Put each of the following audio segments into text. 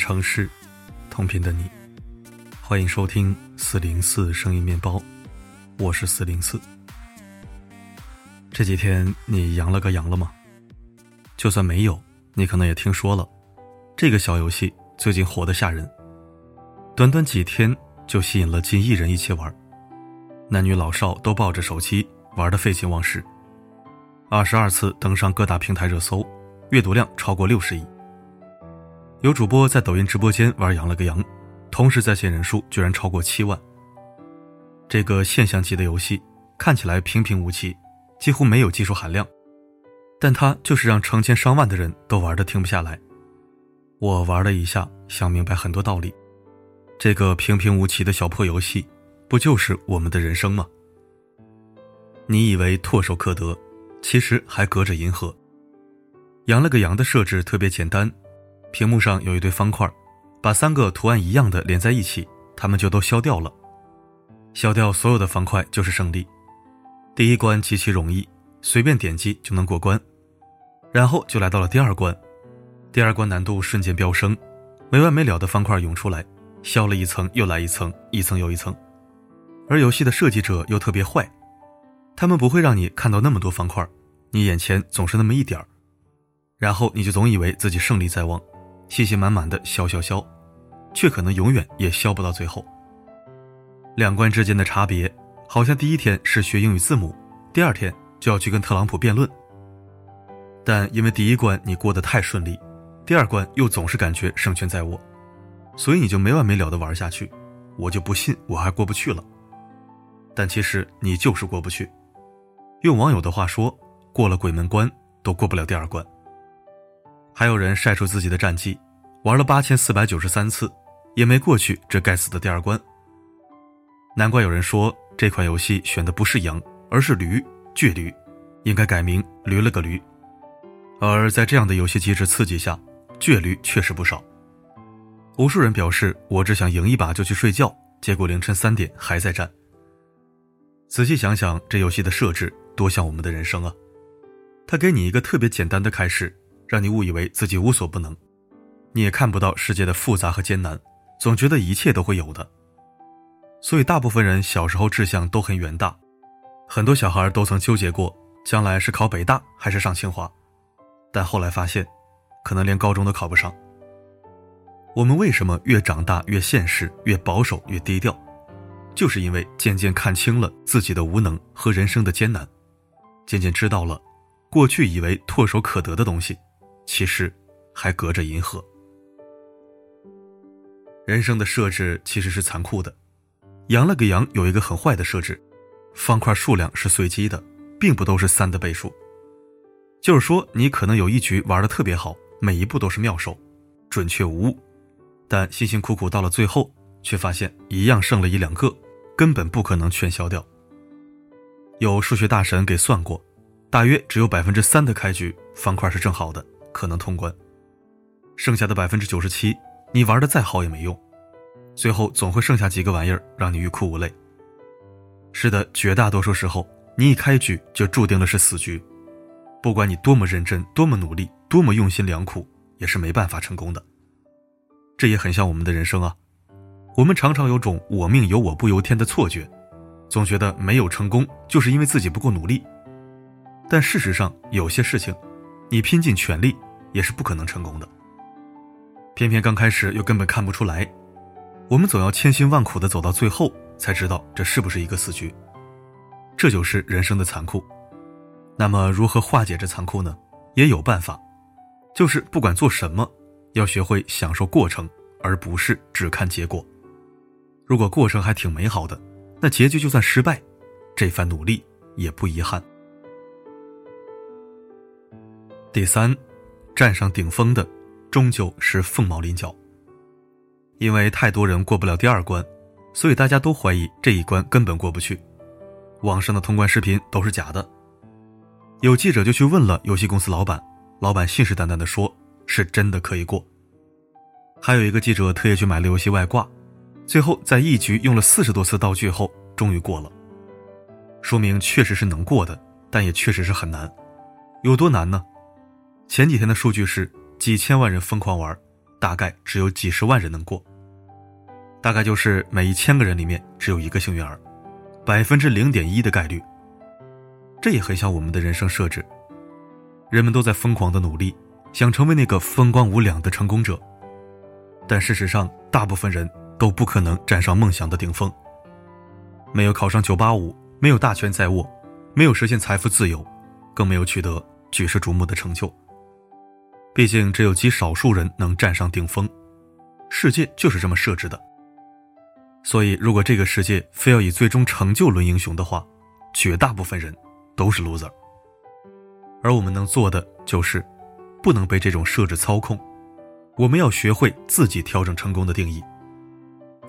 城市，同频的你，欢迎收听四零四声音面包，我是四零四。这几天你阳了个阳了吗？就算没有，你可能也听说了，这个小游戏最近火得吓人，短短几天就吸引了近亿人一起玩，男女老少都抱着手机玩的废寝忘食，二十二次登上各大平台热搜，阅读量超过六十亿。有主播在抖音直播间玩羊了个羊，同时在线人数居然超过七万。这个现象级的游戏看起来平平无奇，几乎没有技术含量，但它就是让成千上万的人都玩的停不下来。我玩了一下，想明白很多道理。这个平平无奇的小破游戏，不就是我们的人生吗？你以为唾手可得，其实还隔着银河。羊了个羊的设置特别简单。屏幕上有一堆方块，把三个图案一样的连在一起，它们就都消掉了。消掉所有的方块就是胜利。第一关极其容易，随便点击就能过关。然后就来到了第二关，第二关难度瞬间飙升，没完没了的方块涌出来，消了一层又来一层，一层又一层。而游戏的设计者又特别坏，他们不会让你看到那么多方块，你眼前总是那么一点儿，然后你就总以为自己胜利在望。信心满满的消消消，却可能永远也消不到最后。两关之间的差别，好像第一天是学英语字母，第二天就要去跟特朗普辩论。但因为第一关你过得太顺利，第二关又总是感觉胜券在握，所以你就没完没了的玩下去。我就不信我还过不去了。但其实你就是过不去。用网友的话说，过了鬼门关都过不了第二关。还有人晒出自己的战绩，玩了八千四百九十三次，也没过去这该死的第二关。难怪有人说这款游戏选的不是羊，而是驴，倔驴，应该改名驴了个驴。而在这样的游戏机制刺激下，倔驴确实不少。无数人表示，我只想赢一把就去睡觉，结果凌晨三点还在战。仔细想想，这游戏的设置多像我们的人生啊！它给你一个特别简单的开始。让你误以为自己无所不能，你也看不到世界的复杂和艰难，总觉得一切都会有的。所以，大部分人小时候志向都很远大，很多小孩都曾纠结过将来是考北大还是上清华，但后来发现，可能连高中都考不上。我们为什么越长大越现实、越保守、越低调？就是因为渐渐看清了自己的无能和人生的艰难，渐渐知道了，过去以为唾手可得的东西。其实，还隔着银河。人生的设置其实是残酷的。羊了个羊有一个很坏的设置，方块数量是随机的，并不都是三的倍数。就是说，你可能有一局玩的特别好，每一步都是妙手，准确无误，但辛辛苦苦到了最后，却发现一样剩了一两个，根本不可能全消掉。有数学大神给算过，大约只有百分之三的开局方块是正好的。可能通关，剩下的百分之九十七，你玩的再好也没用，最后总会剩下几个玩意儿让你欲哭无泪。是的，绝大多数时候，你一开局就注定了是死局，不管你多么认真、多么努力、多么用心良苦，也是没办法成功的。这也很像我们的人生啊，我们常常有种我命由我不由天的错觉，总觉得没有成功就是因为自己不够努力，但事实上有些事情。你拼尽全力也是不可能成功的。偏偏刚开始又根本看不出来，我们总要千辛万苦的走到最后，才知道这是不是一个死局。这就是人生的残酷。那么如何化解这残酷呢？也有办法，就是不管做什么，要学会享受过程，而不是只看结果。如果过程还挺美好的，那结局就算失败，这番努力也不遗憾。第三，站上顶峰的，终究是凤毛麟角。因为太多人过不了第二关，所以大家都怀疑这一关根本过不去。网上的通关视频都是假的。有记者就去问了游戏公司老板，老板信誓旦旦的说，是真的可以过。还有一个记者特意去买了游戏外挂，最后在一局用了四十多次道具后，终于过了。说明确实是能过的，但也确实是很难。有多难呢？前几天的数据是几千万人疯狂玩，大概只有几十万人能过。大概就是每一千个人里面只有一个幸运儿，百分之零点一的概率。这也很像我们的人生设置，人们都在疯狂的努力，想成为那个风光无两的成功者。但事实上，大部分人都不可能站上梦想的顶峰。没有考上985，没有大权在握，没有实现财富自由，更没有取得举世瞩目的成就。毕竟，只有极少数人能站上顶峰，世界就是这么设置的。所以，如果这个世界非要以最终成就论英雄的话，绝大部分人都是 loser。而我们能做的就是，不能被这种设置操控。我们要学会自己调整成功的定义。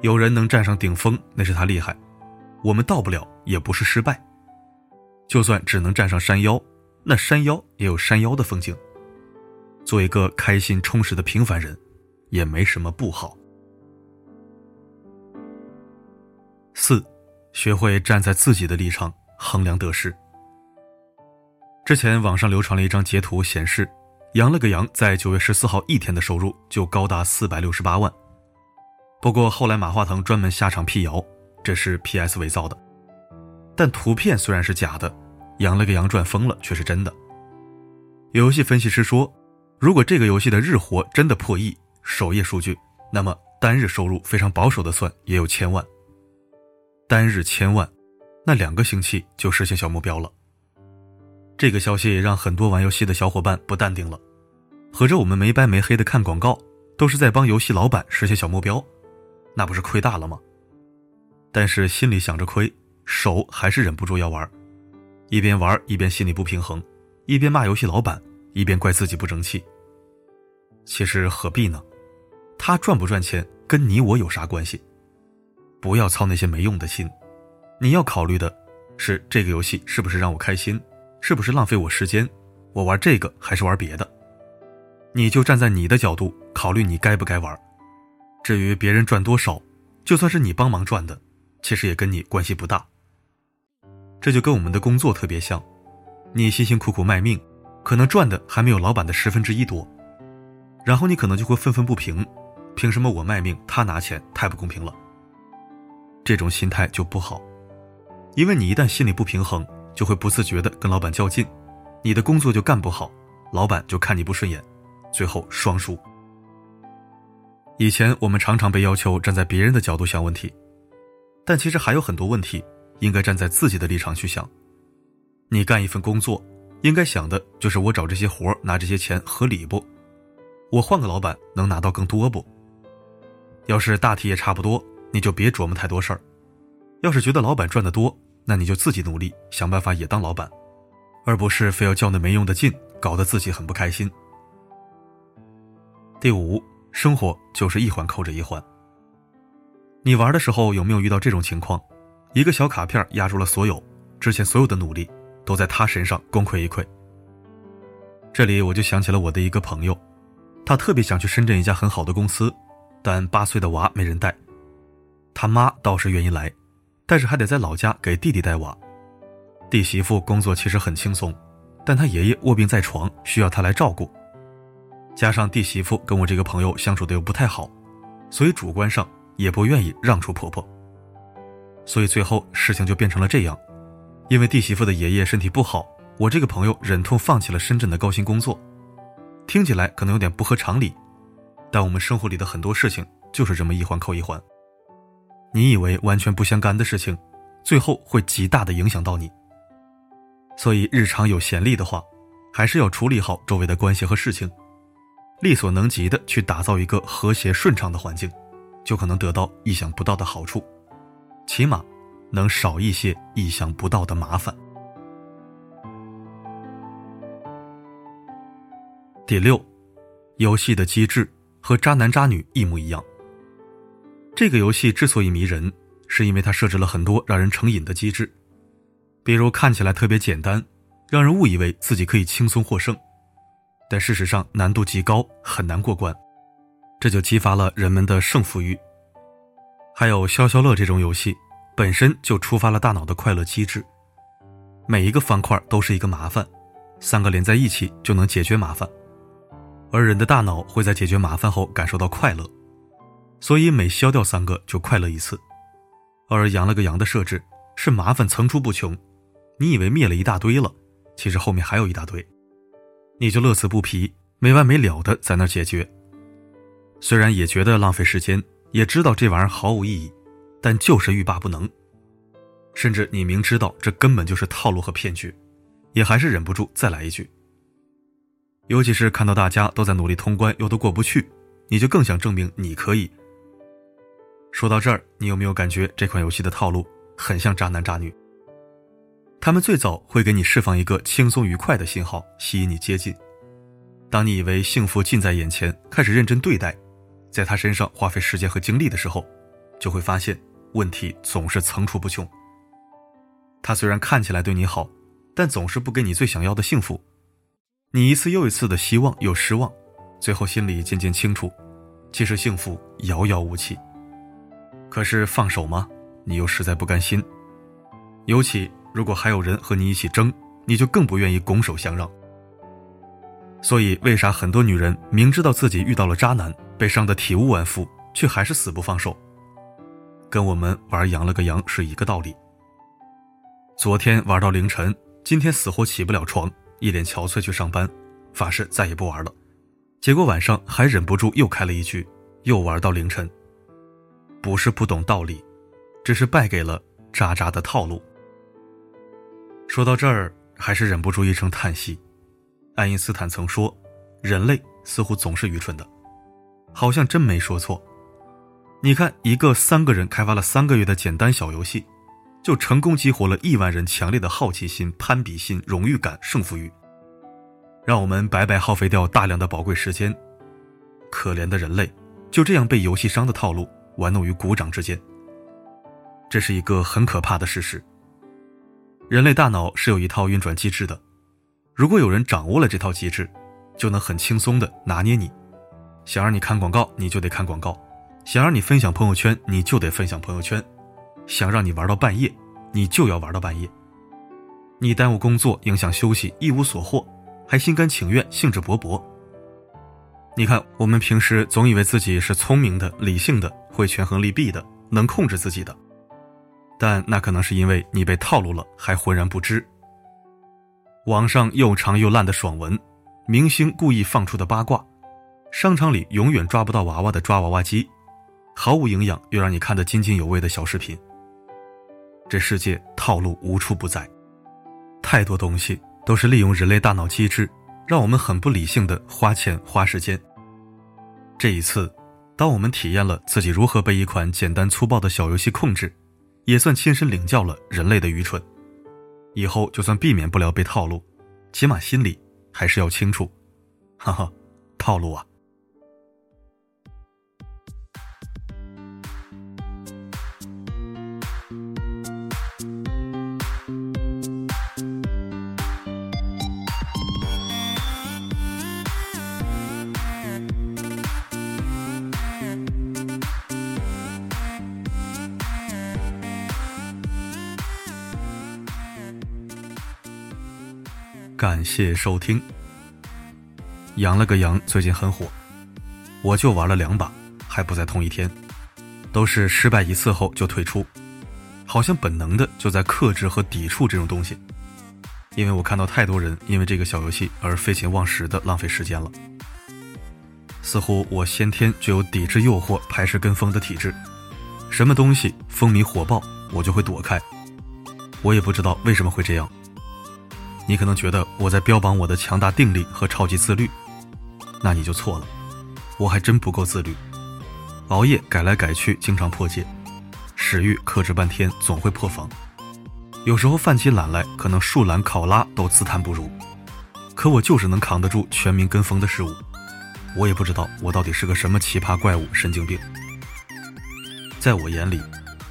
有人能站上顶峰，那是他厉害；我们到不了，也不是失败。就算只能站上山腰，那山腰也有山腰的风景。做一个开心充实的平凡人，也没什么不好。四，学会站在自己的立场衡量得失。之前网上流传了一张截图，显示杨了个羊在九月十四号一天的收入就高达四百六十八万。不过后来马化腾专门下场辟谣，这是 P.S. 伪造的。但图片虽然是假的，杨了个羊赚疯了却是真的。游戏分析师说，如果这个游戏的日活真的破亿，首页数据，那么单日收入非常保守的算也有千万。单日千万，那两个星期就实现小目标了。这个消息让很多玩游戏的小伙伴不淡定了，合着我们没白没黑的看广告，都是在帮游戏老板实现小目标，那不是亏大了吗？但是心里想着亏，手还是忍不住要玩，一边玩一边心里不平衡，一边骂游戏老板，一边怪自己不争气。其实何必呢？他赚不赚钱跟你我有啥关系？不要操那些没用的心，你要考虑的是这个游戏是不是让我开心，是不是浪费我时间，我玩这个还是玩别的？你就站在你的角度考虑你该不该玩。至于别人赚多少，就算是你帮忙赚的，其实也跟你关系不大。这就跟我们的工作特别像，你辛辛苦苦卖命，可能赚的还没有老板的十分之一多，然后你可能就会愤愤不平，凭什么我卖命他拿钱，太不公平了。这种心态就不好，因为你一旦心里不平衡，就会不自觉的跟老板较劲，你的工作就干不好，老板就看你不顺眼，最后双输。以前我们常常被要求站在别人的角度想问题，但其实还有很多问题应该站在自己的立场去想。你干一份工作，应该想的就是我找这些活拿这些钱合理不？我换个老板能拿到更多不？要是大体也差不多。你就别琢磨太多事儿，要是觉得老板赚得多，那你就自己努力想办法也当老板，而不是非要较那没用的劲，搞得自己很不开心。第五，生活就是一环扣着一环。你玩的时候有没有遇到这种情况？一个小卡片压住了所有，之前所有的努力都在他身上功亏一篑。这里我就想起了我的一个朋友，他特别想去深圳一家很好的公司，但八岁的娃没人带。他妈倒是愿意来，但是还得在老家给弟弟带娃。弟媳妇工作其实很轻松，但他爷爷卧病在床，需要他来照顾。加上弟媳妇跟我这个朋友相处的又不太好，所以主观上也不愿意让出婆婆。所以最后事情就变成了这样：因为弟媳妇的爷爷身体不好，我这个朋友忍痛放弃了深圳的高薪工作。听起来可能有点不合常理，但我们生活里的很多事情就是这么一环扣一环。你以为完全不相干的事情，最后会极大的影响到你。所以日常有闲力的话，还是要处理好周围的关系和事情，力所能及的去打造一个和谐顺畅的环境，就可能得到意想不到的好处，起码能少一些意想不到的麻烦。第六，游戏的机制和渣男渣女一模一样。这个游戏之所以迷人，是因为它设置了很多让人成瘾的机制，比如看起来特别简单，让人误以为自己可以轻松获胜，但事实上难度极高，很难过关，这就激发了人们的胜负欲。还有消消乐这种游戏，本身就触发了大脑的快乐机制，每一个方块都是一个麻烦，三个连在一起就能解决麻烦。而人的大脑会在解决麻烦后感受到快乐，所以每消掉三个就快乐一次。而羊了个羊的设置是麻烦层出不穷，你以为灭了一大堆了，其实后面还有一大堆，你就乐此不疲、没完没了的在那解决。虽然也觉得浪费时间，也知道这玩意儿毫无意义，但就是欲罢不能。甚至你明知道这根本就是套路和骗局，也还是忍不住再来一句。尤其是看到大家都在努力通关，又都过不去，你就更想证明你可以。说到这儿，你有没有感觉这款游戏的套路很像渣男渣女？他们最早会给你释放一个轻松愉快的信号，吸引你接近。当你以为幸福近在眼前，开始认真对待，在他身上花费时间和精力的时候，就会发现问题总是层出不穷。他虽然看起来对你好，但总是不给你最想要的幸福。你一次又一次的希望又失望，最后心里渐渐清楚，其实幸福遥遥无期。可是放手吗？你又实在不甘心。尤其如果还有人和你一起争，你就更不愿意拱手相让。所以，为啥很多女人明知道自己遇到了渣男，被伤得体无完肤，却还是死不放手？跟我们玩羊了个羊是一个道理。昨天玩到凌晨，今天死活起不了床。一脸憔悴去上班，发誓再也不玩了。结果晚上还忍不住又开了一局，又玩到凌晨。不是不懂道理，只是败给了渣渣的套路。说到这儿，还是忍不住一声叹息。爱因斯坦曾说：“人类似乎总是愚蠢的。”好像真没说错。你看，一个三个人开发了三个月的简单小游戏。就成功激活了亿万人强烈的好奇心、攀比心、荣誉感、胜负欲，让我们白白耗费掉大量的宝贵时间。可怜的人类，就这样被游戏商的套路玩弄于股掌之间。这是一个很可怕的事实。人类大脑是有一套运转机制的，如果有人掌握了这套机制，就能很轻松的拿捏你。想让你看广告，你就得看广告；想让你分享朋友圈，你就得分享朋友圈。想让你玩到半夜，你就要玩到半夜。你耽误工作，影响休息，一无所获，还心甘情愿，兴致勃勃。你看，我们平时总以为自己是聪明的、理性的，会权衡利弊的，能控制自己的，但那可能是因为你被套路了，还浑然不知。网上又长又烂的爽文，明星故意放出的八卦，商场里永远抓不到娃娃的抓娃娃机，毫无营养又让你看得津津有味的小视频。这世界套路无处不在，太多东西都是利用人类大脑机制，让我们很不理性的花钱花时间。这一次，当我们体验了自己如何被一款简单粗暴的小游戏控制，也算亲身领教了人类的愚蠢。以后就算避免不了被套路，起码心里还是要清楚，哈哈，套路啊。感谢收听。养了个羊最近很火，我就玩了两把，还不在同一天，都是失败一次后就退出，好像本能的就在克制和抵触这种东西，因为我看到太多人因为这个小游戏而废寝忘食的浪费时间了。似乎我先天就有抵制诱惑、排斥跟风的体质，什么东西风靡火爆，我就会躲开。我也不知道为什么会这样。你可能觉得我在标榜我的强大定力和超级自律，那你就错了，我还真不够自律，熬夜改来改去，经常破戒，食欲克制半天总会破防，有时候犯起懒来，可能树懒考拉都自叹不如，可我就是能扛得住全民跟风的事物，我也不知道我到底是个什么奇葩怪物、神经病，在我眼里，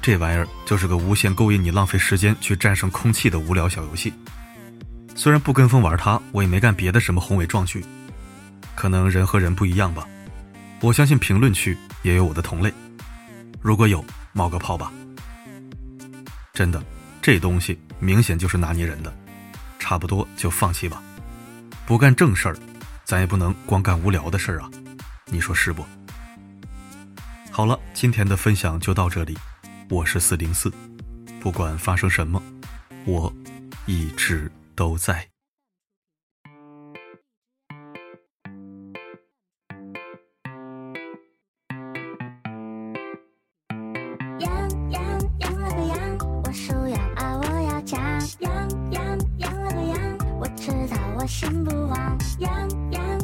这玩意儿就是个无限勾引你浪费时间去战胜空气的无聊小游戏。虽然不跟风玩他我也没干别的什么宏伟壮举可能人和人不一样吧。我相信评论区也有我的同类如果有冒个泡吧。真的这东西明显就是拿捏人的差不多就放弃吧。不干正事儿咱也不能光干无聊的事儿啊。你说是不？好了今天的分享就到这里我是四零四不管发生什么我一直都在。羊羊羊了个羊，我羊啊我要。羊羊羊了个羊，我知道我心不慌。羊羊。